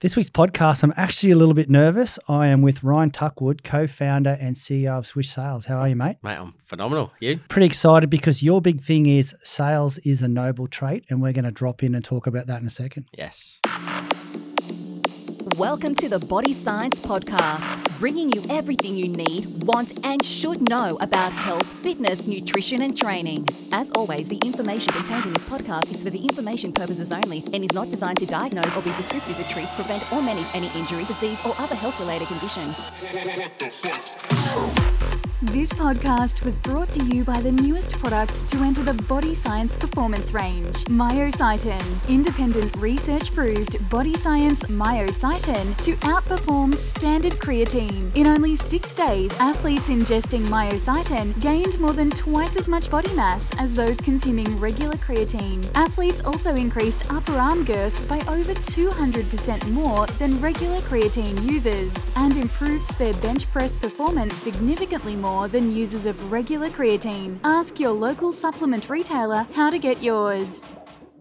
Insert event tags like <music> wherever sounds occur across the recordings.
This week's podcast, I'm actually a little bit nervous. I am with Ryan Tuckwood, co founder and CEO of Swish Sales. How are you, mate? Mate, I'm phenomenal. You? Pretty excited because your big thing is sales is a noble trait, and we're going to drop in and talk about that in a second. Yes. Welcome to the Body Science Podcast, bringing you everything you need, want, and should know about health, fitness, nutrition, and training. As always, the information contained in this podcast is for the information purposes only and is not designed to diagnose or be prescriptive to treat, prevent, or manage any injury, disease, or other health related condition. This podcast was brought to you by the newest product to enter the body science performance range, Myocytin. Independent research proved body science Myocytin to outperform standard creatine. In only six days, athletes ingesting Myocytin gained more than twice as much body mass as those consuming regular creatine. Athletes also increased upper arm girth by over 200% more than regular creatine users and improved their bench press performance significantly more than users of regular creatine. Ask your local supplement retailer how to get yours.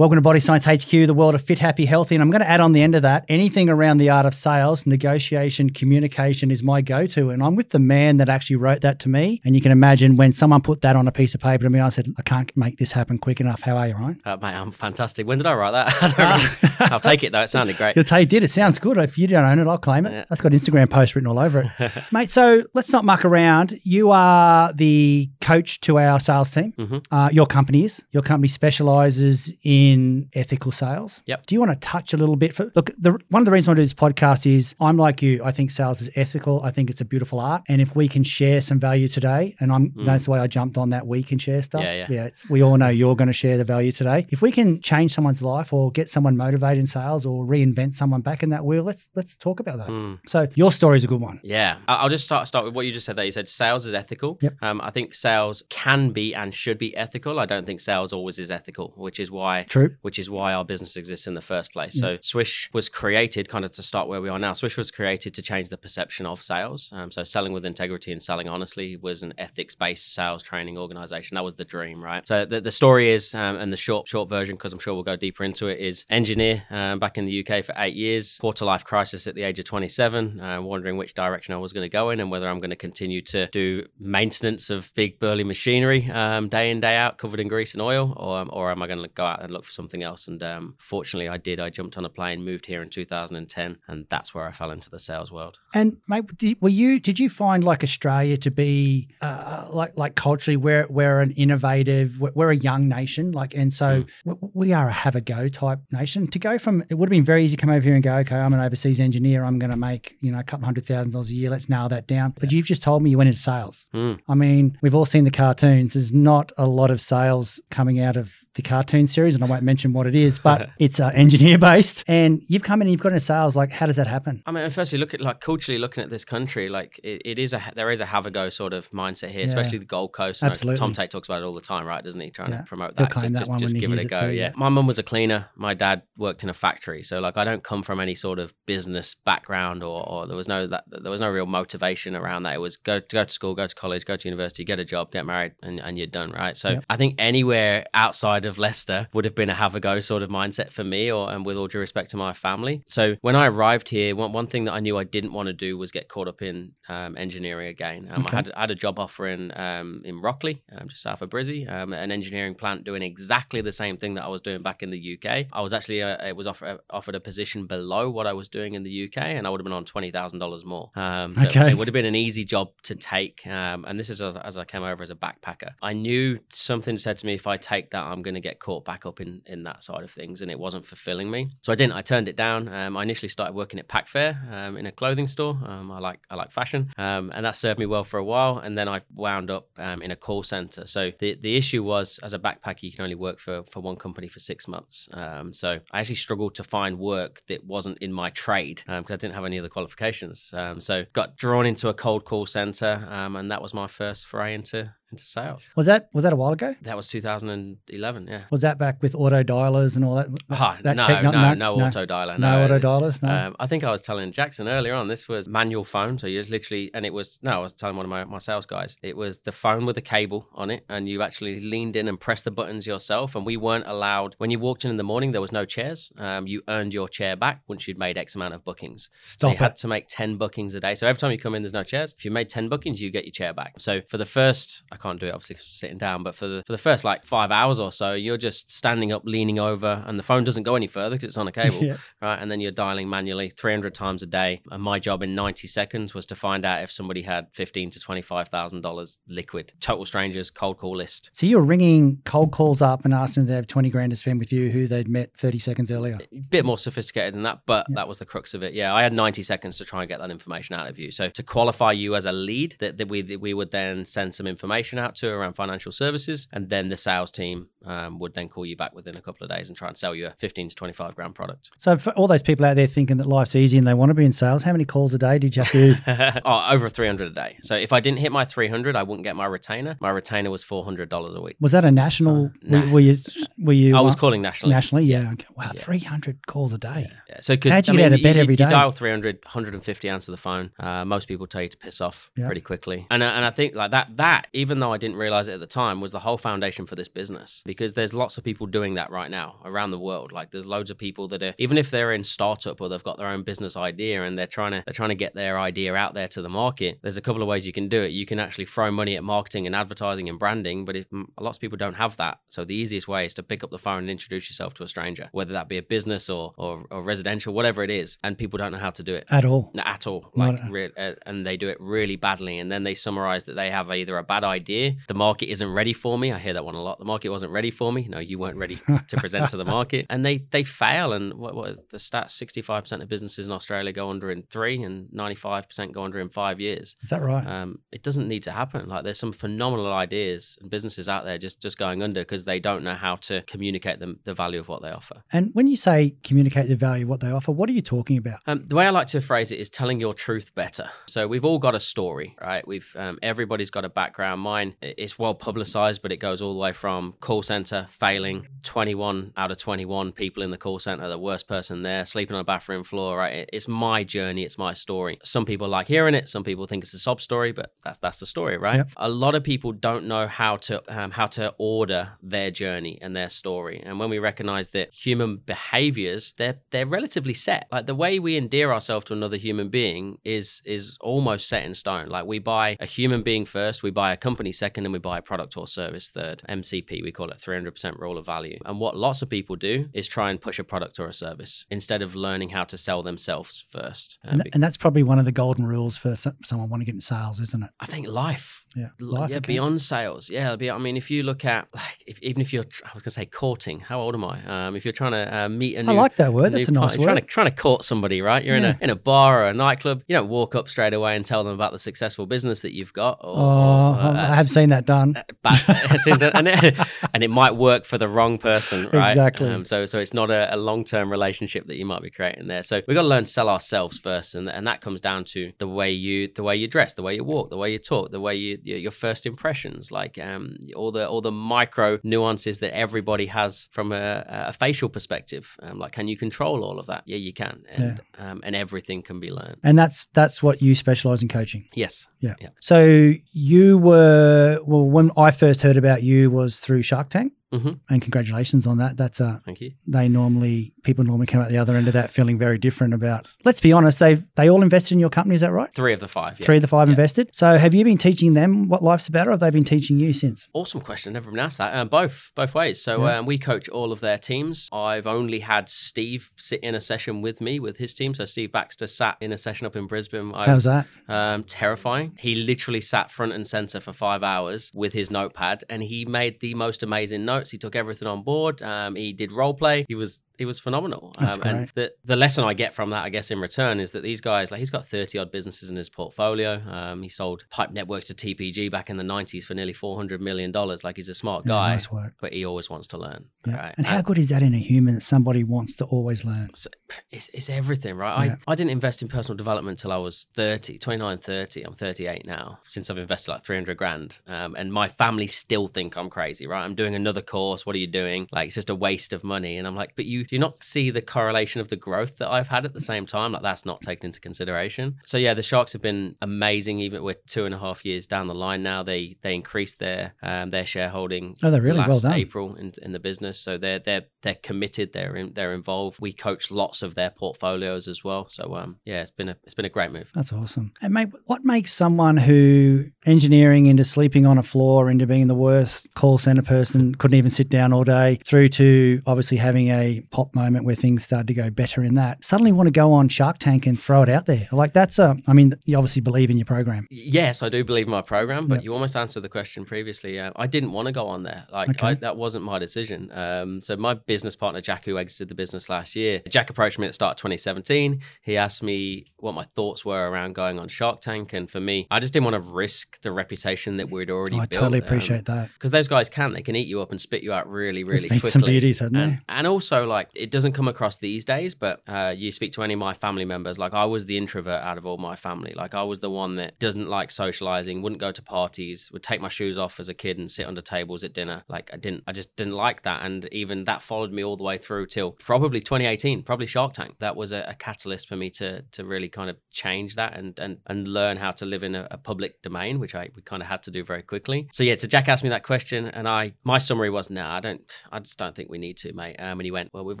Welcome to Body Science HQ, the world of fit, happy, healthy. And I'm going to add on the end of that anything around the art of sales, negotiation, communication is my go to. And I'm with the man that actually wrote that to me. And you can imagine when someone put that on a piece of paper to me, I said, I can't make this happen quick enough. How are you, Ryan? Uh, mate, I'm fantastic. When did I write that? <laughs> I don't really, I'll take it though. It sounded great. You'll tell you did. It sounds good. If you don't own it, I'll claim it. Yeah. That's got Instagram post written all over it. <laughs> Mate, so let's not muck around. You are the coach to our sales team. Mhm. Uh, your company is. Your company specializes in ethical sales. Yep. Do you want to touch a little bit? For, look, the, one of the reasons I do this podcast is I'm like you. I think sales is ethical. I think it's a beautiful art. And if we can share some value today, and I'm that's the way I jumped on that we can share stuff. Mm. Yeah, yeah. Yeah, it's, we all know you're going to share the value today. If we can change someone's life or get someone motivated in sales or reinvent someone back in that wheel, let's let's talk about that. Hmm. So your story is a good one. Yeah, I'll just start start with what you just said there. You said sales is ethical. Yep. Um, I think sales can be and should be ethical. I don't think sales always is ethical, which is why True. which is why our business exists in the first place. So Swish was created kind of to start where we are now. Swish was created to change the perception of sales. Um, so selling with integrity and selling honestly was an ethics-based sales training organization. That was the dream, right? So the, the story is, um, and the short short version, because I'm sure we'll go deeper into it, is engineer um, back in the UK for eight years, quarter life crisis at the age of 27, uh, wondering which direction I was going to go in and whether I'm going to continue to do maintenance of big burly machinery um, day in day out, covered in grease and oil, or or am I going to go out and look for something else? And um, fortunately, I did. I jumped on a plane, moved here in 2010, and that's where I fell into the sales world. And mate, did, were you? Did you find like Australia to be uh, like like culturally we're we're an innovative, we're, we're a young nation, like, and so w- we are a have a go type nation. To go from it would have been very easy to come over here and go, okay, I'm an overseas engineer, I'm going to make you know a couple hundred thousand dollars a year. Let's nail that down. But you've just told me you went into sales. Hmm. I mean, we've all seen the cartoons. There's not a lot of sales coming out of the cartoon series, and I won't mention what it is, <laughs> but it's uh, engineer based. And you've come in and you've got into sales. Like, how does that happen? I mean, firstly, look at like culturally looking at this country, like it, it is a there is a have a go sort of mindset here, especially the Gold Coast. Absolutely. Tom Tate talks about it all the time, right? Doesn't he? Trying Yeah. to promote that. claim Ju- that just, one just when he give it a hears it go. too, yeah. yeah. My mum was a cleaner. My dad worked in a factory, so like I don't come from any sort of business background, or, or there was no that there was no real motivation around that. It was go to go to school, go to college, go to university, get a job, get married, and, and you're done, right? So Yep. I think anywhere outside of Leicester would have been a have a go sort of mindset for me, or and with all due respect to my family. So when I arrived here, one, one thing that I knew I didn't want to do was get caught up in um, engineering again. Um, Okay. I had I had a job offer in um, in Rocklea, um, just south of Brizzy, um, an engineering plant doing exactly the same thing that I was doing back in the UK. I was actually uh, it was offer, offered a position below what I was doing in the UK, and I would have been on twenty thousand dollars more. Um, so Okay. it would have been an easy job to take. Um, and this is as, as I came over as a backpacker. I knew something said to me, if I take that, I'm going to get caught back up in in that side of things, and it wasn't fulfilling me. So I didn't. I turned it down. Um, I initially started working at Pack Fair um, in a clothing store. Um, I like I like fashion, um, and that served me well for a while. And then I wound up um, in a call center. So the the issue was, as a backpacker, you can only work for for one company for six months. Um, so I actually struggled to find work that wasn't in my trade because I didn't have any other qualifications. So got drawn into a cold call center, and that was my first foray into into sales. Was that was that a while ago? That was 2011. Yeah. Was that back with auto dialers and all that? Ah, that no, techno- no, no, auto dialer. No, auto dialers. No. Um, I think I was telling Jackson earlier on. This was manual phone, so you literally, and it was no, I was telling one of my, my sales guys. It was the phone with a cable on it, and you actually leaned in and pressed the buttons yourself. And we weren't allowed when you walked in in the morning. There was no chairs. Um, you earned your chair back once you'd made X amount of bookings. Stop so you it. had to make ten bookings a day. So every time you come in, there's no chairs. If you made ten bookings, you get your chair back. So for the first, I can't do it obviously sitting down, but for the for the first like five hours or so, you're just standing up, leaning over, and the phone doesn't go any further because it's on a <laughs> cable Yeah. right? And then you're dialing manually 300 times a day. And my job in 90 seconds was to find out if somebody had 15 to 25 thousand dollars liquid. Total strangers, cold call list. So you're ringing cold calls up and asking if they have 20 grand to spend with you who they'd met 30 seconds earlier. A bit more sophisticated than that, but that was the crux of it. Yeah, I had 90 seconds to try and get that information out of you. So to qualify you as a lead, that, that we that we would then send some information out to around financial services, and then the sales team um, would then call you back within a couple of days and try and sell you a 15 to 25 grand product. So for all those people out there thinking that life's easy and they want to be in sales, how many calls a day did you have to do? <laughs> oh, over 300 a day. So if I didn't hit my 300, I wouldn't get my retainer. My retainer was $400 a week. Was that a national? So, nah. were, were you? Were you? I was uh, calling nationally. nationally. Yeah. Okay. Wow, 300 calls a day. Yeah. So could, How'd you I get mean, out of bed you, every you day? dial 300, 150, answer the phone. Uh, most people tell you to piss off Yeah. pretty quickly. And, and I think like that, that, even though I didn't realize it at the time, was the whole foundation for this business because there's lots of people doing that right now around the world. Like there's loads of people that are, even if they're in startup or they've got their own business idea and they're trying to, they're trying to get their idea out there to the market, there's a couple of ways you can do it. You can actually throw money at marketing and advertising and branding, but if lots of people don't have that. So the easiest way is to pick up the phone and introduce yourself to a stranger, whether that be a business or, or, or residential, whatever it is. And people don't know how to do it At all. At all Not like at- re- uh, and they do it really badly and then they summarize that they have either a bad idea the market isn't ready for me i hear that one a lot the market wasn't ready for me no you weren't ready to present to the <laughs> market and they they fail and what, what the stats 65% of businesses in australia go under in three and 95% go under in five years Is that right? um, it doesn't need to happen. Like there's some phenomenal ideas and businesses out there just just going under because they don't know how to communicate the, the value of what they offer. and when you say communicate the value of what they offer, what are you talking about? Um, the way I like to phrase it is telling your truth better. So we've all got a story, right? We've um, everybody's got a background. Mine i- it's well publicized, but it goes all the way from call center failing, 21 out of 21 people in the call center, the worst person there, sleeping on a bathroom floor, right? It's my journey, it's my story. Some people like hearing it, some people think it's a sob story, but that's that's the story, right? Yep. A lot of people don't know how to um, how to order their journey and their story. And when we recognize that human behaviors, they're they're relatively set. Like the way we endear ourselves to another human being is is almost set in stone. Like we buy a human being first, we buy a company second, and we buy a product or service third. MCP, we call it 300% rule of value. And what lots of people do is try and push a product or a service instead of learning how to sell themselves first. Um, And, and that's probably one of the golden rules for so- someone wanting to get into sales, isn't it? I think life. Yeah. Life, yeah, beyond sales. Yeah, be, I mean, if you look at like, if, even if you're, I was gonna say courting. How old am I? Um, if you're trying to uh, meet a new, I like that word. That's a nice partner, Trying to trying to court somebody, right? You're Yeah. in a in a bar or a nightclub. You don't walk up straight away and tell them about the successful business that you've got. Or, Oh, or, uh, I have seen that done. but <laughs> in the- and, it, and it might work for the wrong person, right? Exactly. Um, so so it's not a, a long term relationship that you might be creating there. So we've got to learn to sell ourselves first, and and that comes down to the way you the way you dress, the way you walk, the way you talk, the way you your, your first impressions, like um all the all the micro nuances that everybody has from a, a facial perspective. Um, like can you control all of that? Yeah, you can, and um, and everything can be learned. And that's that's what you specialize in coaching. Yes. Yeah. Yeah. So you were well when I first heard about you was through Shark Tank. Mhm. And congratulations on that. That's a Thank you. they normally people normally come out the other end of that feeling very different about. Let's be honest, they they all invested in your company. Is that right? Three of the five. Yeah. Three of the five Yeah. invested. So have you been teaching them what life's about, or have they been teaching you since? Awesome question. Never been asked that. Um, both, both ways. So Yeah. um, we coach all of their teams. I've only had Steve sit in a session with me with his team. So Steve Baxter sat in a session up in Brisbane. I was that? um, terrifying. He literally sat front and center for five hours with his notepad, and he made the most amazing notes. He took everything on board. Um, he did role play. He was he was phenomenal. That's Um, and the the lesson I get from that, I guess, in return, is that these guys, like he's got thirty odd businesses in his portfolio. Um, he sold PIPE Networks to TPG back in the nineties for nearly four hundred million dollars. Like he's a smart Yeah, guy, nice work. but he always wants to learn. Yeah. Right? And how good is that in a human that somebody wants to always learn? So it's, it's everything, right? Yeah. I, I didn't invest in personal development until I was 30, 29, 30. I'm 38 now, since I've invested like 300 grand. Um, and my family still think I'm crazy, right? I'm doing another course. What are you doing? Like, it's just a waste of money. And I'm like, but you do you not see the correlation of the growth that I've had at the same time? Like, that's not taken into consideration. So, yeah, the Sharks have been amazing. Even we're two and a half years down the line now. They they increased their um, their shareholding Oh, they're really well done. April in, in the business. So they're they're they're committed. They're in, they're involved. We coach lots of their portfolios as well. So um yeah, it's been a it's been a great move. That's awesome. And mate, what makes someone who engineering into sleeping on a floor, into being the worst call center person, couldn't even sit down all day, through to obviously having a pop moment where things started to go better in that, suddenly want to go on Shark Tank and throw it out there? Like that's a, I mean, you obviously believe in your program. Yes, I do believe in my program, but Yep. you almost answered the question previously. Uh, I didn't want to go on there. Like Okay. I, that wasn't my decision. Um, so my business partner Jack, who exited the business last year, Jack approached me at the start of 2017. He asked me what my thoughts were around going on Shark Tank, and for me, I just didn't want to risk the reputation that we'd already I built. totally Um, appreciate that. because those guys can they can eat you up and spit you out really really There's quickly some beauties, hasn't and, there? and also like it doesn't come across these days but uh, you speak to any of my family members like i was the introvert out of all my family like i was the one that doesn't like socializing wouldn't go to parties would take my shoes off as a kid and sit under tables at dinner like i didn't i just didn't like that and even that followed me all the way through till probably 2018 probably shark tank that was a, a catalyst for me to to really kind of change that and and, and learn how to live in a, a public domain which i we kind of had to do very quickly so yeah so jack asked me that question and i my summary was no i don't i just don't think we need to mate um, and he went well we've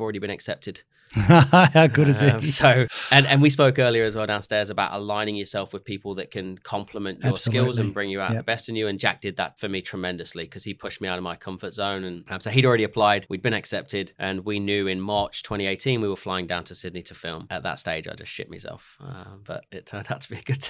already been accepted <laughs> How good is um, it? so, and and we spoke earlier as well downstairs about aligning yourself with people that can complement your skills and bring you out Yep. the best in you. And Jack did that for me tremendously because he pushed me out of my comfort zone. And um, so he'd already applied, we'd been accepted, and we knew in March 2018 we were flying down to Sydney to film. At that stage, I just shit myself, uh, but it turned <laughs> out to be a good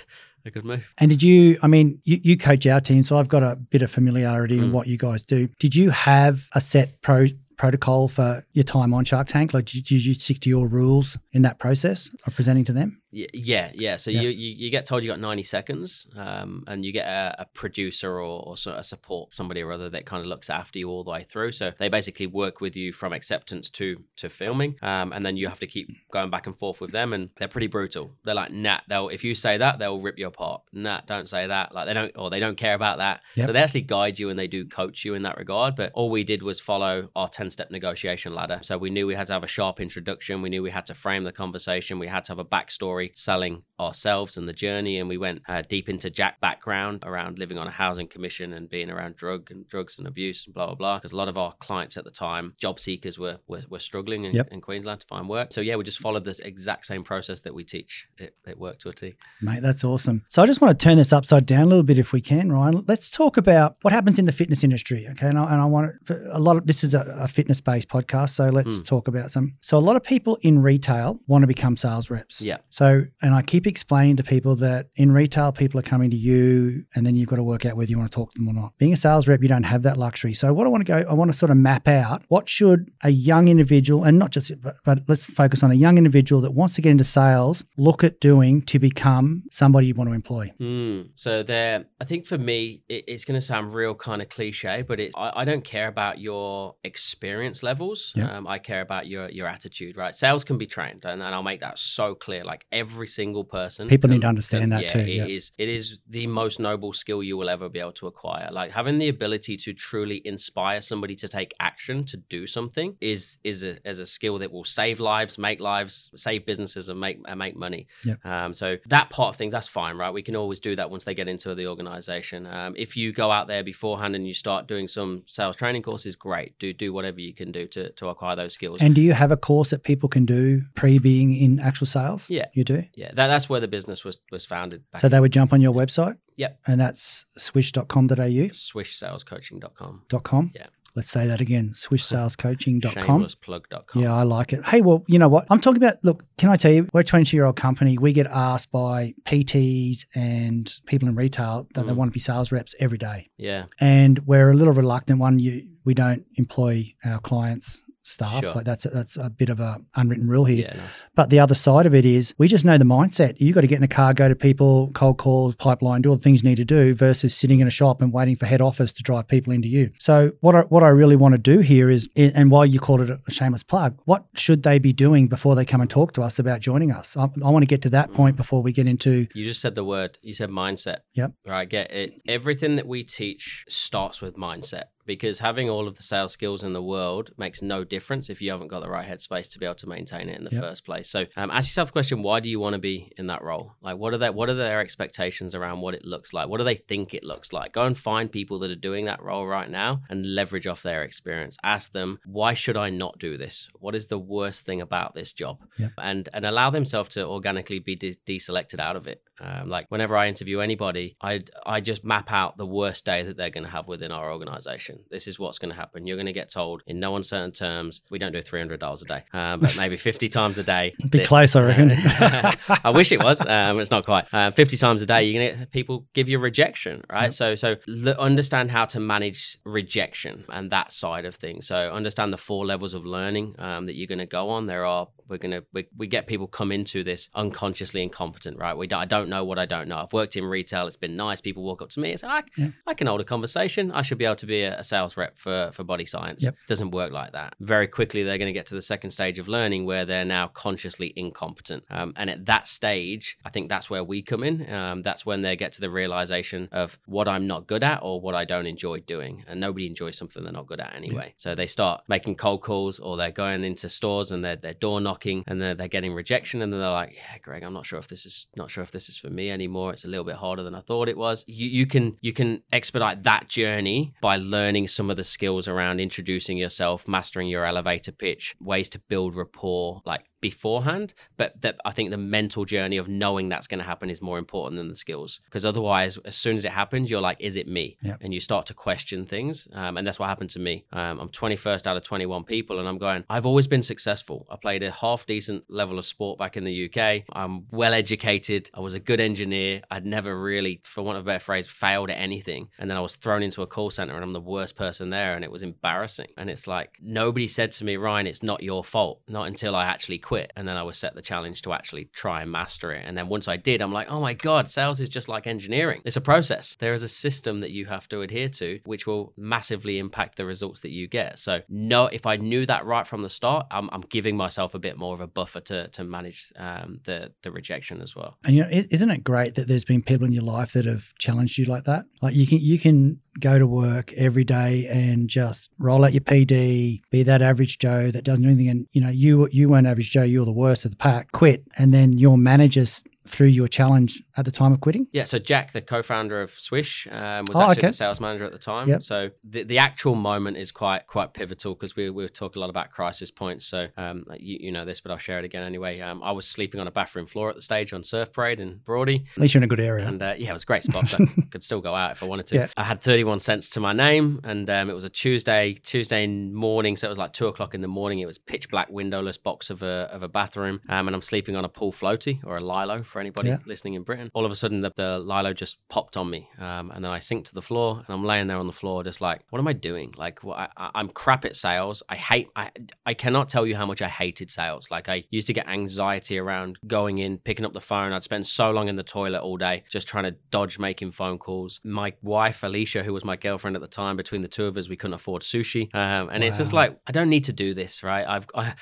a good move. And did you, I mean, you, you coach our team, so I've got a bit of familiarity in Mm. what you guys do. Did you have a set pro protocol for your time on Shark Tank? Like, did, did you stick to your rules in that process of presenting to them? Yeah, yeah. So Yeah. You, you you get told you got ninety seconds, um, and you get a, a producer or, or sort of support somebody or other that kind of looks after you all the way through. So they basically work with you from acceptance to to filming, um, and then you have to keep going back and forth with them, and they're pretty brutal. They're like, nah, they'll if you say that, they'll rip you apart. Nah, don't say that. Like they don't or they don't care about that. Yep. So they actually guide you and they do coach you in that regard. But all we did was follow our ten step negotiation ladder. So we knew we had to have a sharp introduction. We knew we had to frame the conversation. We had to have a backstory selling ourselves and the journey. And we went uh, deep into Jack background around living on a housing commission and being around drug and drugs and abuse and blah blah blah. Because a lot of our clients at the time, job seekers, were were, were struggling in, Yep. in Queensland to find work. So yeah, we just followed the exact same process that we teach. It, it worked to a T. Mate, that's awesome. So I just want to turn this upside down a little bit if we can, Ryan. Let's talk about what happens in the fitness industry. Okay. And I, and I want to, a lot of this is a, a fitness based podcast. So let's Mm. talk about some. So a lot of people in retail want to become sales reps. Yeah. So, and I keep explaining to people that in retail, people are coming to you and then you've got to work out whether you want to talk to them or not. Being a sales rep, you don't have that luxury. So, what I want to go, I want to sort of map out what should a young individual, and not just, but, but let's focus on a young individual that wants to get into sales, look at doing to become somebody you want to employ. Mm. So there, I think for me, it, it's going to sound real kind of cliche, but it, I, I don't care about your experience levels. Um, I care about your your attitude. Right, sales can be trained, and, and I'll make that so clear. Like every single person, People need to understand that yeah, too, It yeah. is- it is the most noble skill you will ever be able to acquire. Like having the ability to truly inspire somebody to take action to do something is is a is a skill that will save lives, make lives, save businesses, and make and make money. Yep. Um, so that part of things, that's fine, right? We can always do that once they get into the organization. Um, if you go out there beforehand and you start doing some sales training courses, great. Do do whatever you can do to to acquire those skills. And do you have a course that people can do pre being in actual sales? Yeah. You do? Yeah, that, that's where the business was was founded. Back So they would jump on your website? Yep. And that's swish.com.au. swishsalescoaching.com. Dot com. Yeah. Let's say that again. Swishsalescoaching.com. <laughs> Shamelessplug.com. Yeah, I like it. Hey, well, you know what? I'm talking about, look, can I tell you, we're a 22 year old company. We get asked by PTs and people in retail that they Mm. want to be sales reps every day. Yeah. And we're a little reluctant one. You, we don't employ our clients staff. Sure. Like that's a, that's a bit of a unwritten rule here. Yeah, nice. But the other side of it is we just know the mindset. You got to get in a car, go to people, cold call, pipeline, do all the things you need to do versus sitting in a shop and waiting for head office to drive people into you. So what I, what I really want to do here is, and why you called it a shameless plug, what should they be doing before they come and talk to us about joining us? I, I want to get to that mm. point before we get into You just said the word. You said mindset. Yep. Right. Get it. Everything that we teach starts with mindset because having all of the sales skills in the world makes no difference if you haven't got the right headspace to be able to maintain it in the Yep. first place. So, um, ask yourself the question: Why do you want to be in that role? Like, what are their what are their expectations around what it looks like? What do they think it looks like? Go and find people that are doing that role right now and leverage off their experience. Ask them, why should I not do this? What is the worst thing about this job? Yep. And and allow themselves to organically be de- deselected out of it. Um, like whenever I interview anybody, I I just map out the worst day that they're going to have within our organization. This is what's going to happen. You're going to get told in no uncertain terms. We don't do three hundred dollars a day, um, but maybe <laughs> fifty times a day. Be that- close, I reckon. <laughs> I wish it was. <laughs> Um, it's not quite. Uh, Fifty times a day, you're gonna get people give you rejection, right? Yep. So, so l- understand how to manage rejection and that side of things. So, understand the four levels of learning um, that you're going to go on. There are we're gonna we, we get people come into this unconsciously incompetent, right? We don't, I don't know what I don't know. I've worked in retail. It's been nice. People walk up to me and say, I, Yeah. I can hold a conversation. I should be able to be a, a sales rep for for body science. Yep. Doesn't work like that. Very quickly, they're going to get to the second stage of learning where they're now consciously incompetent. Um, and at that stage, I think that's where we come in. Um, that's when they get to the realization of what I'm not good at or what I don't enjoy doing. And nobody enjoys something they're not good at anyway. So they start making cold calls or they're going into stores and they're, they're door knocking and they're, they're getting rejection. And then they're like, yeah, Greg, I'm not sure if this is not sure if this is for me anymore. It's a little bit harder than I thought it was. You, you can you can expedite that journey by learning some of the skills around introducing yourself, mastering your elevator pitch, ways to build rapport, like beforehand but that i think the mental journey of knowing that's going to happen is more important than the skills. Because otherwise as soon as it happens you're like is it me? Yep. and you start to question things um, and that's what happened to me. Um, i'm 21st out of 21 people and i'm going i've always been successful. I played a half decent level of sport back in the uk i'm well educated. I was a good engineer. I'd never really for want of a better phrase failed at anything. And then i was thrown into a call center and i'm the worst person there and it was embarrassing. And it's like nobody said to me ryan it's not your fault. Not until i actually quit and then i was set the challenge to actually try and master it. And then once i did i'm like oh my god sales is just like engineering. It's a process. There is a system that you have to adhere to which will massively impact the results that you get. So no if i knew that right from the start i'm, I'm giving myself a bit more of a buffer to to manage um, the the rejection as well. And you know, isn't it great that there's been people in your life that have challenged you like that? Like you can you can go to work every day and just roll out your PD, be that average Joe that doesn't do anything, and you know you you weren't average Joe, you were the worst of the pack. Quit, and then your managers through your challenge at the time of quitting. Yeah, so Jack, the co-founder of Swish, um, was Oh, actually okay. the sales manager at the time. Yep. So the, the actual moment is quite quite pivotal because we we talk a lot about crisis points. So um, you, you know this, but I'll share it again anyway. Um, I was sleeping on a bathroom floor at the stage on Surf Parade in Broady, At least you're in a good area. and uh, yeah, it was a great spot. I <laughs> could still go out if I wanted to. Yeah. I had 31 cents to my name, and um, it was a Tuesday Tuesday morning, so it was like two o'clock in the morning. It was pitch black, windowless box of a of a bathroom, um, and I'm sleeping on a pool floaty or a lilo for anybody Yeah. listening in Britain. All of a sudden, the, the lilo just popped on me, um, and then I sink to the floor, and I'm laying there on the floor, just like, what am I doing? Like, what, I, I- I'm crap at sales. I hate. I I cannot tell you how much I hated sales. Like, I used to get anxiety around going in, picking up the phone. I'd spend so long in the toilet all day, just trying to dodge making phone calls. My wife Alicia, who was my girlfriend at the time, between the two of us, we couldn't afford sushi, um, and it's just like I don't need to do this, right? I've I,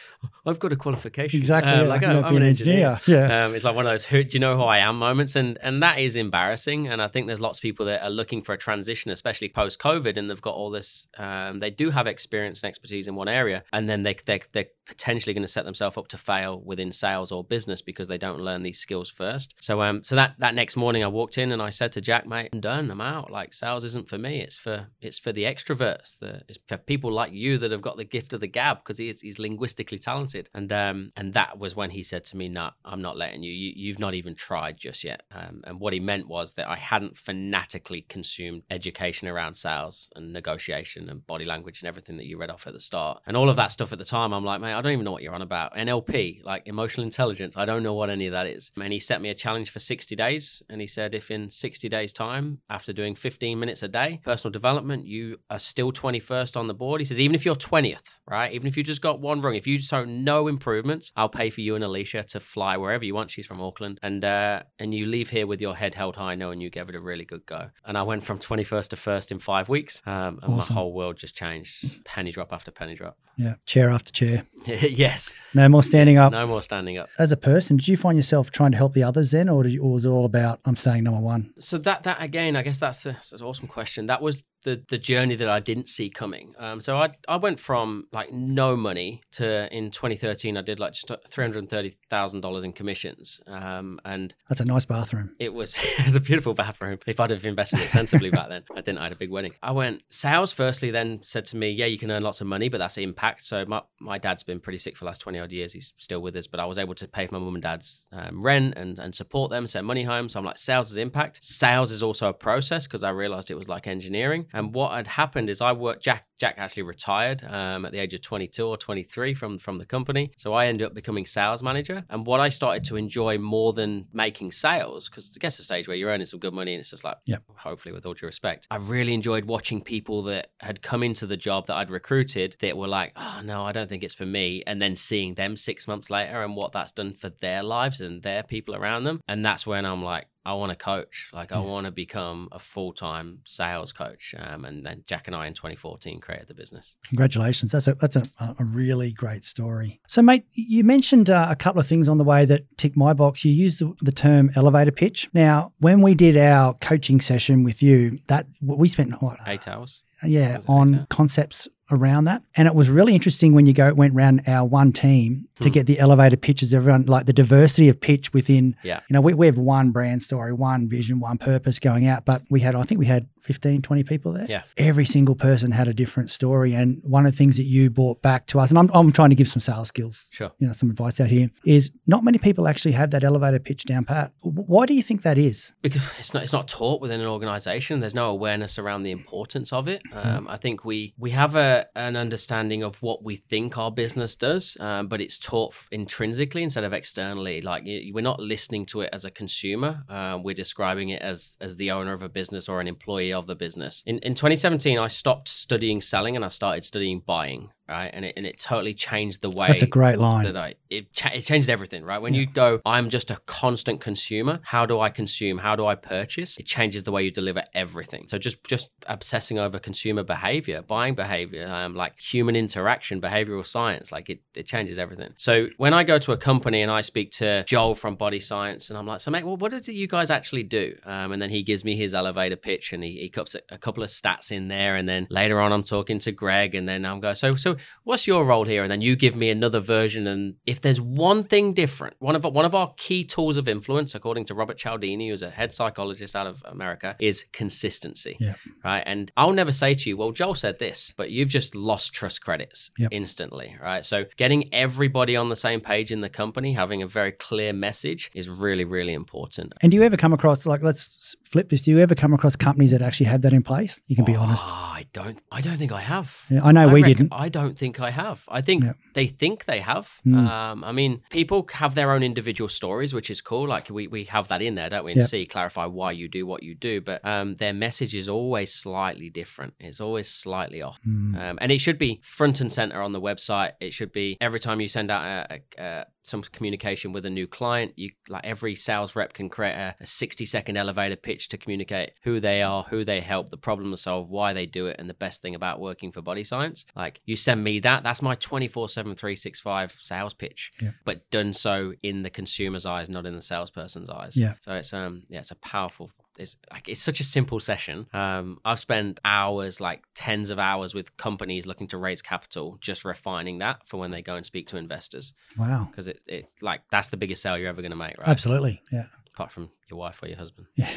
I've got a qualification. Exactly. Um, like I- be an engineer. Yeah. Um, it's like one of those who do you know who I am moments, and and that is embarrassing. And I think there's lots of people that are looking for a transition, especially post COVID, and they've got all this. Um, they do have experience and expertise in one area, and then they they they're potentially going to set themselves up to fail within sales or business because they don't learn these skills first. So um, so that that next morning I walked in and I said to Jack, mate, I'm done. I'm out. Like sales isn't for me. It's for it's for the extroverts. The, it's for people like you that have got the gift of the gab because he's he's linguistically talented. And um and that was when he said to me, "No, I'm not letting you. you you've not even tried just yet. Um, and what he meant was that I hadn't fanatically consumed education around sales and negotiation and body language and everything that you read off at the start. And all of that stuff at the time, I'm like, man, I don't even know what you're on about. NLP, like emotional intelligence, I don't know what any of that is. And he set me a challenge for 60 days. And he said, if in 60 days' time, after doing 15 minutes a day, personal development, you are still 21st on the board, he says, even if you're 20th, right? Even if you just got one rung, if you show no improvements, I'll pay for you and Alicia to fly wherever you want. She's from Auckland. And, uh, and you leave here with your head held high, knowing you gave it a really good go. And I went from 21st to first in five weeks. Um, and Awesome. my whole world just changed penny drop after penny drop. Yeah, chair after chair. <laughs> yes. No more standing up. No more standing up. As a person, did you find yourself trying to help the others then, or, did you, or was it all about I'm staying number one? So that that again, I guess that's, a, that's an awesome question. That was the the journey that I didn't see coming. Um, so I I went from like no money to in 2013 I did like just three hundred thirty thousand dollars in commissions. Um, and That's a nice bathroom. it was <laughs> it was a beautiful bathroom. If I'd have invested it sensibly back then, I didn't. I had a big wedding. I went sales firstly, then said to me, "Yeah, you can earn lots of money, but that's impact." So my my dad's been pretty sick for the last twenty odd years. He's still with us, but I was able to pay for my mum and dad's um, rent and and support them, send money home. So I'm like, sales is impact. Sales is also a process because I realized it was like engineering. And what had happened is I worked. Jack Jack actually retired um, at the age of 22 or 23 from from the company. So I ended up becoming sales manager. And what I started to enjoy more than making sales, because I guess the stage where you're earning some good money and it's just like, Yep. hopefully with all due respect, I really enjoyed watching people that had come into the job that I'd recruited that were like, oh no, I don't think it's for me. And then seeing them six months later and what that's done for their lives and their people around them. And that's when I'm like, I want to coach. Like, I want to become a full time sales coach. Um, and then Jack and I in 2014 created the business. Congratulations. That's a that's a, a really great story. So, mate, you mentioned uh, a couple of things on the way that tick my box. You used the, the term elevator pitch. Now, when we did our coaching session with you, that we spent what, Eight hours. yeah, on eight, concepts around that. And it was really interesting when you go went around our one team to Hmm. get the elevator pitches, everyone like the diversity of pitch within, Yeah. you know, we, we have one brand story, one vision, one purpose going out, but we had, I think we had 15, 20 people there. Yeah. Every single person had a different story. And one of the things that you brought back to us, and I'm, I'm trying to give some sales skills, Sure. you know, some advice out here, is not many people actually have that elevator pitch down pat. Why do you think that is? because it's not it's not taught within an organization there's no awareness around the importance of it Mm-hmm. um, i think we we have a an understanding of what we think our business does um, but it's taught intrinsically instead of externally. Like we're not listening to it as a consumer uh, we're describing it as as the owner of a business or an employee of the business. In, in 2017 i stopped studying selling and i started studying buying right and it, and it totally changed the way That's a great line. that I it, cha- it changed everything, right? When you go, I'm just a constant consumer. How do I consume? How do I purchase? It changes the way you deliver everything. So just just obsessing over consumer behavior, buying behavior, um, like human interaction, behavioral science, like it it changes everything. So when I go to a company and I speak to Joel from Body Science, and I'm like, so mate, well, what is it you guys actually do? Um, and then he gives me his elevator pitch, and he, he cups a, a couple of stats in there, and then later on I'm talking to Greg, and then I'm going, so so what's your role here? And then you give me another version. And if there's one thing different, one of one of our key tools of influence, according to Robert Cialdini, who's a head psychologist out of America, is consistency. Yeah. Right. And I'll never say to you, well, Joel said this, but you've just lost trust credits Yep. instantly. Right. So getting everybody on the same page in the company, having a very clear message is really, really important. And do you ever come across like let's flip this? Do you ever come across companies that actually have that in place? You can be honest. Oh, I don't. I don't think I have. Yeah, I know we reckon- didn't. I don't think I have. I think Yeah. they think they have. Mm. Um, I mean, people have their own individual stories, which is cool. Like we, we have that in there, don't we? And Yeah. see, clarify why you do what you do. But um, their message is always slightly different. It's always slightly off. Mm. Um, and it should be front and center on the website. It should be every time you send out a, a, a, some communication with a new client, you like every sales rep can create a, a 60 second elevator pitch to communicate who they are, who they help, the problem to solve, why they do it, and the best thing about working for Body Science. Like you send me that, that's my 24 7, 365 sales pitch, Yeah. but done so in the consumer's eyes, not in the salesperson's eyes. Yeah. So it's um yeah, it's a powerful it's like it's such a simple session. Um, I've spent hours, like tens of hours, with companies looking to raise capital, just refining that for when they go and speak to investors, Wow. because it it's like that's the biggest sale you're ever going to make, right? Absolutely. Yeah. Apart from your wife or your husband. Yeah.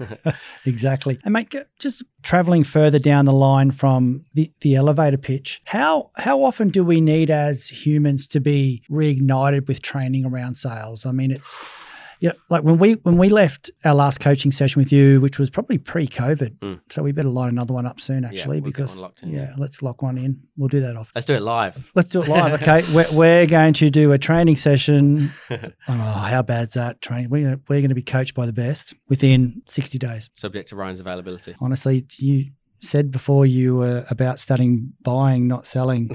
<laughs> <laughs> exactly. And mate, just traveling further down the line from the, the elevator pitch, how how often do we need as humans to be reignited with training around sales? I mean, it's <sighs> <sighs> <sighs> Yeah, like when we when we left our last coaching session with you, which was probably pre-COVID, Mm. so we better line another one up soon. Actually, we'll because in, yeah, yeah. let's lock one in. We'll do that off. Let's do it live. Let's do it live. <laughs> Okay, we're, we're going to do a training session. <laughs> Oh, how bad's that training? We're gonna, we're going to be coached by the best within sixty days. Subject to Ryan's availability. Honestly, you said before you were about studying buying, not selling.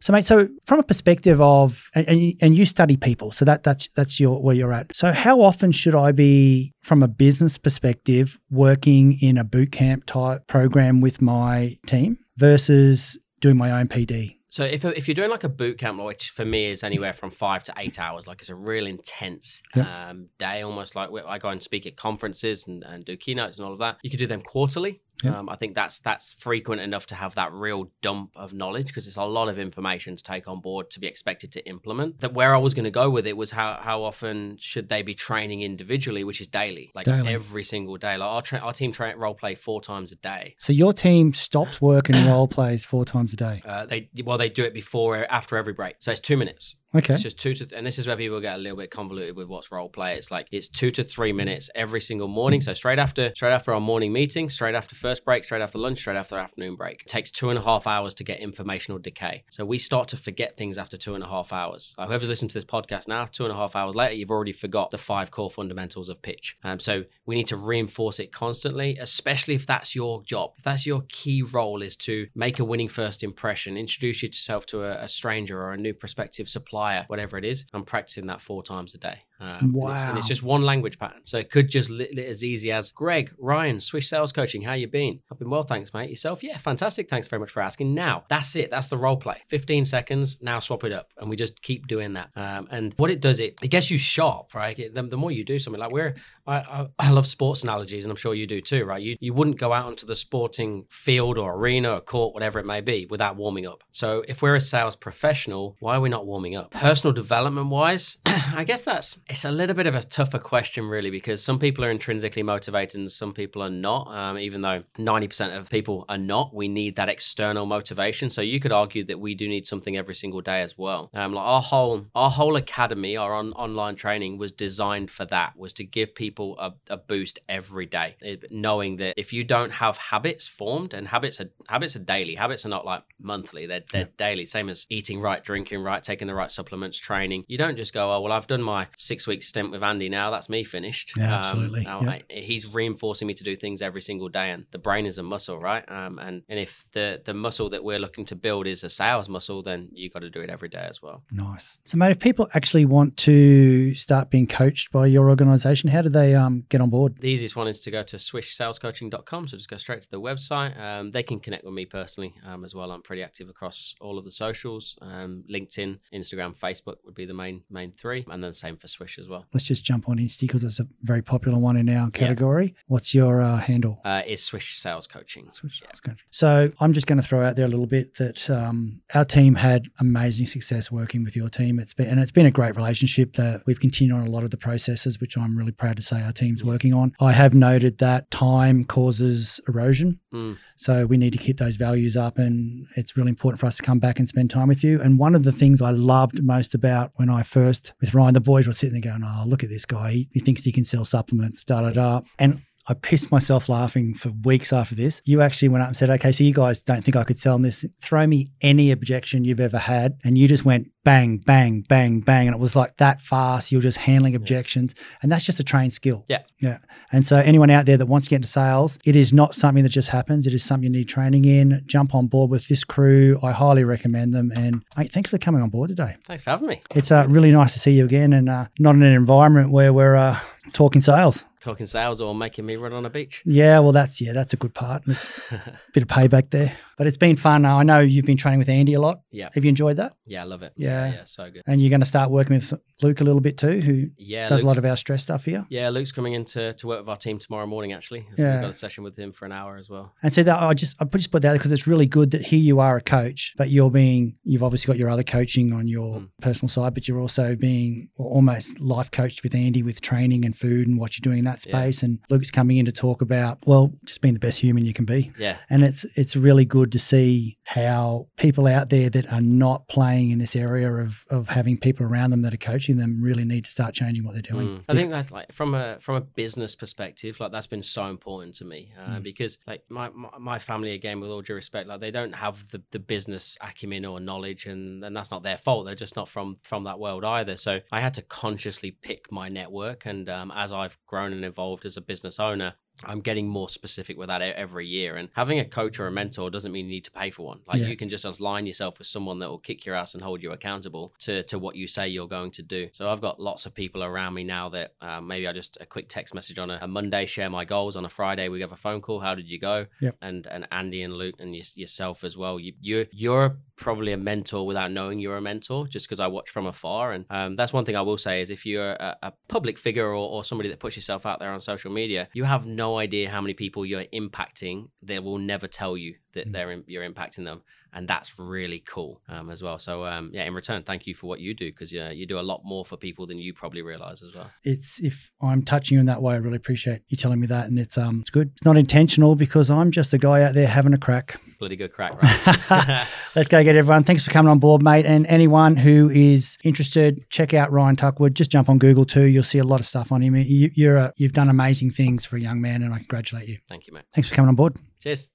So, mate, so from a perspective of, and, and, you, and you study people, so that that's that's your where you're at. So, how often should I be, from a business perspective, working in a boot camp type program with my team versus doing my own PD? So if, if you're doing like a boot camp, which for me is anywhere from five to eight hours, like it's a real intense Yeah. um, day, almost like I go and speak at conferences and, and do keynotes and all of that. You could do them quarterly. Um, I think that's that's frequent enough to have that real dump of knowledge because it's a lot of information to take on board to be expected to implement. That where I was going to go with it was how how often should they be training individually, which is daily, like Daily. every single day. Like our tra- our team tra- role play four times a day. So your team stops work and role plays four times a day. Uh, they well they do it before after every break, so it's two minutes. Okay. It's just two to, and this is where people get a little bit convoluted with what's role play. It's like it's two to three minutes every single morning. So straight after, straight after our morning meeting, straight after first break, straight after lunch, straight after afternoon break. It takes two and a half hours to get informational decay. So we start to forget things after two and a half hours. Uh, whoever's listening to this podcast now, two and a half hours later, you've already forgot the five core fundamentals of pitch. Um, so we need to reinforce it constantly, especially if that's your job. If that's your key role is to make a winning first impression, introduce yourself to a, a stranger or a new prospective supplier, whatever it is. I'm practicing that four times a day. Um, and it's- And it's, just one language pattern. So it could just li- li- as easy as Greg, Ryan, Swish Sales Coaching. How you been? I've been well, thanks, mate. Yourself? Yeah, fantastic. Thanks very much for asking. Now that's it. That's the role play. 15 seconds. Now swap it up, and we just keep doing that. Um, and what it does, it it gets you sharp, right? It- the, the more you do something like we're, I, I, I love sports analogies, and I'm sure you do too, right? You you wouldn't go out onto the sporting field or arena or court, whatever it may be, without warming up. So if we're a sales professional, why are we not warming up? Personal development wise, <clears throat> I guess that's it's a little bit of a tougher question, really, because some people are intrinsically motivated and some people are not. Um, even though 90% of people are not, we need that external motivation. So you could argue that we do need something every single day as well. Um, like our whole our whole academy, our on, online training was designed for that, was to give people a, a boost every day, It- knowing that if you don't have habits formed, and habits are habits are daily, habits are not like monthly, they're, they're daily. Same as eating right, drinking right, taking the right supplements, training. You don't just go, oh well, I've done my six week stint with Andy now. That's me finished. Yeah, Um, absolutely. now Yeah. I- he's reinforcing me to do things every single day, and the brain is a muscle, right? Um, and and if the the muscle that we're looking to build is a sales muscle, then you got to do it every day as well. Nice. So, mate, if people actually want to start being coached by your organization, how do they um, get on board? The easiest one is to go to swishsalescoaching.com. So just go straight to the website. Um, they can connect with me personally um, as well. I'm pretty active across all of the socials. Um, LinkedIn, Instagram, Facebook would be the main main three, and then same for Swish as well. Let's just jump on Insta because it's a very popular one in our category. What's your uh, handle? Uh, is Swish Sales Coaching. Swish Sales Coach. So I'm just going to throw out there a little bit that um, our team had amazing success working with your team. It's been and it's been a great relationship that we've continued on a lot of the processes, which I'm really proud to say our team's working on. I have noted that time causes erosion, Mm. so we need to keep those values up, and it's really important for us to come back and spend time with you. And one of the things I loved most about when I first with Ryan, the boys were sitting there going, "Oh, look at this guy! He, he thinks he can sell supplements." Da da da, and I pissed myself laughing for weeks after this. You actually went up and said, okay, so you guys don't think I could sell this. Throw me any objection you've ever had. And you just went bang, bang, bang, bang. And it was like that fast. You're just handling objections. And that's just a trained skill. Yeah. Yeah. And so anyone out there that wants to get into sales, it is not something that just happens. It is something you need training in. Jump on board with this crew. I highly recommend them. And thanks for coming on board today. Thanks for having me. It's uh, really nice to see you again and uh, not in an environment where we're uh, talking sales. Talking sales or making me run on a beach. Yeah, well, that's yeah, that's a good part. It's a <laughs> bit of payback there, but it's been fun. I know you've been training with Andy a lot. Yeah. Have you enjoyed that? Yeah, I love it. Yeah. Yeah, so good. And you're going to start working with Luke a little bit too, who Yeah, does a lot of our stress stuff here. Yeah, Luke's coming in to, to work with our team tomorrow morning, actually. So Yeah. we've got a session with him for an hour as well. And so that I just I just put that because it's really good that here you are a coach, but you're being you've obviously got your other coaching on your hmm. personal side, but you're also being almost life coached with Andy with training and food and what you're doing in that that Yeah. space. And Luke's coming in to talk about, well, just being the best human you can be. Yeah. And it's it's really good to see how people out there that are not playing in this area of of having people around them that are coaching them really need to start changing what they're doing. Mm. I think that's like from a from a business perspective, like that's been so important to me uh, Mm. because like my, my my family again, with all due respect, like they don't have the, the business acumen or knowledge, and and that's not their fault. They're just not from from that world either. So I had to consciously pick my network, and um, as I've grown and evolved as a business owner. I'm getting more specific with that every year. And having a coach or a mentor doesn't mean you need to pay for one. Like Yeah. you can just align yourself with someone that will kick your ass and hold you accountable to, to what you say you're going to do. So I've got lots of people around me now that um, maybe I just a quick text message on a, a Monday, share my goals. On a Friday, we have a phone call. How did you go? Yep. And and Andy and Luke and yourself as well. You, you're you're probably a mentor without knowing you're a mentor, just because I watch from afar. And um, that's one thing I will say is if you're a, a public figure or, or somebody that puts yourself out there on social media, you have no idea how many people you're impacting. They will never tell you that Mm. they're you're impacting them, and that's really cool um, as well. So um, yeah, in return, thank you for what you do because yeah, you do a lot more for people than you probably realize as well. It's if I'm touching you in that way, I really appreciate you telling me that, and it's um it's good. It's not intentional because I'm just a guy out there having a crack. Bloody good crack, <laughs> right? <laughs> Let's go get everyone. Thanks for coming on board, mate. And anyone who is interested, check out Ryan Tuckwood. Just jump on Google too. You'll see a lot of stuff on him. You, you're a, you've done amazing things for a young man, and I congratulate you. thank you, mate. Thanks for coming on board. Cheers.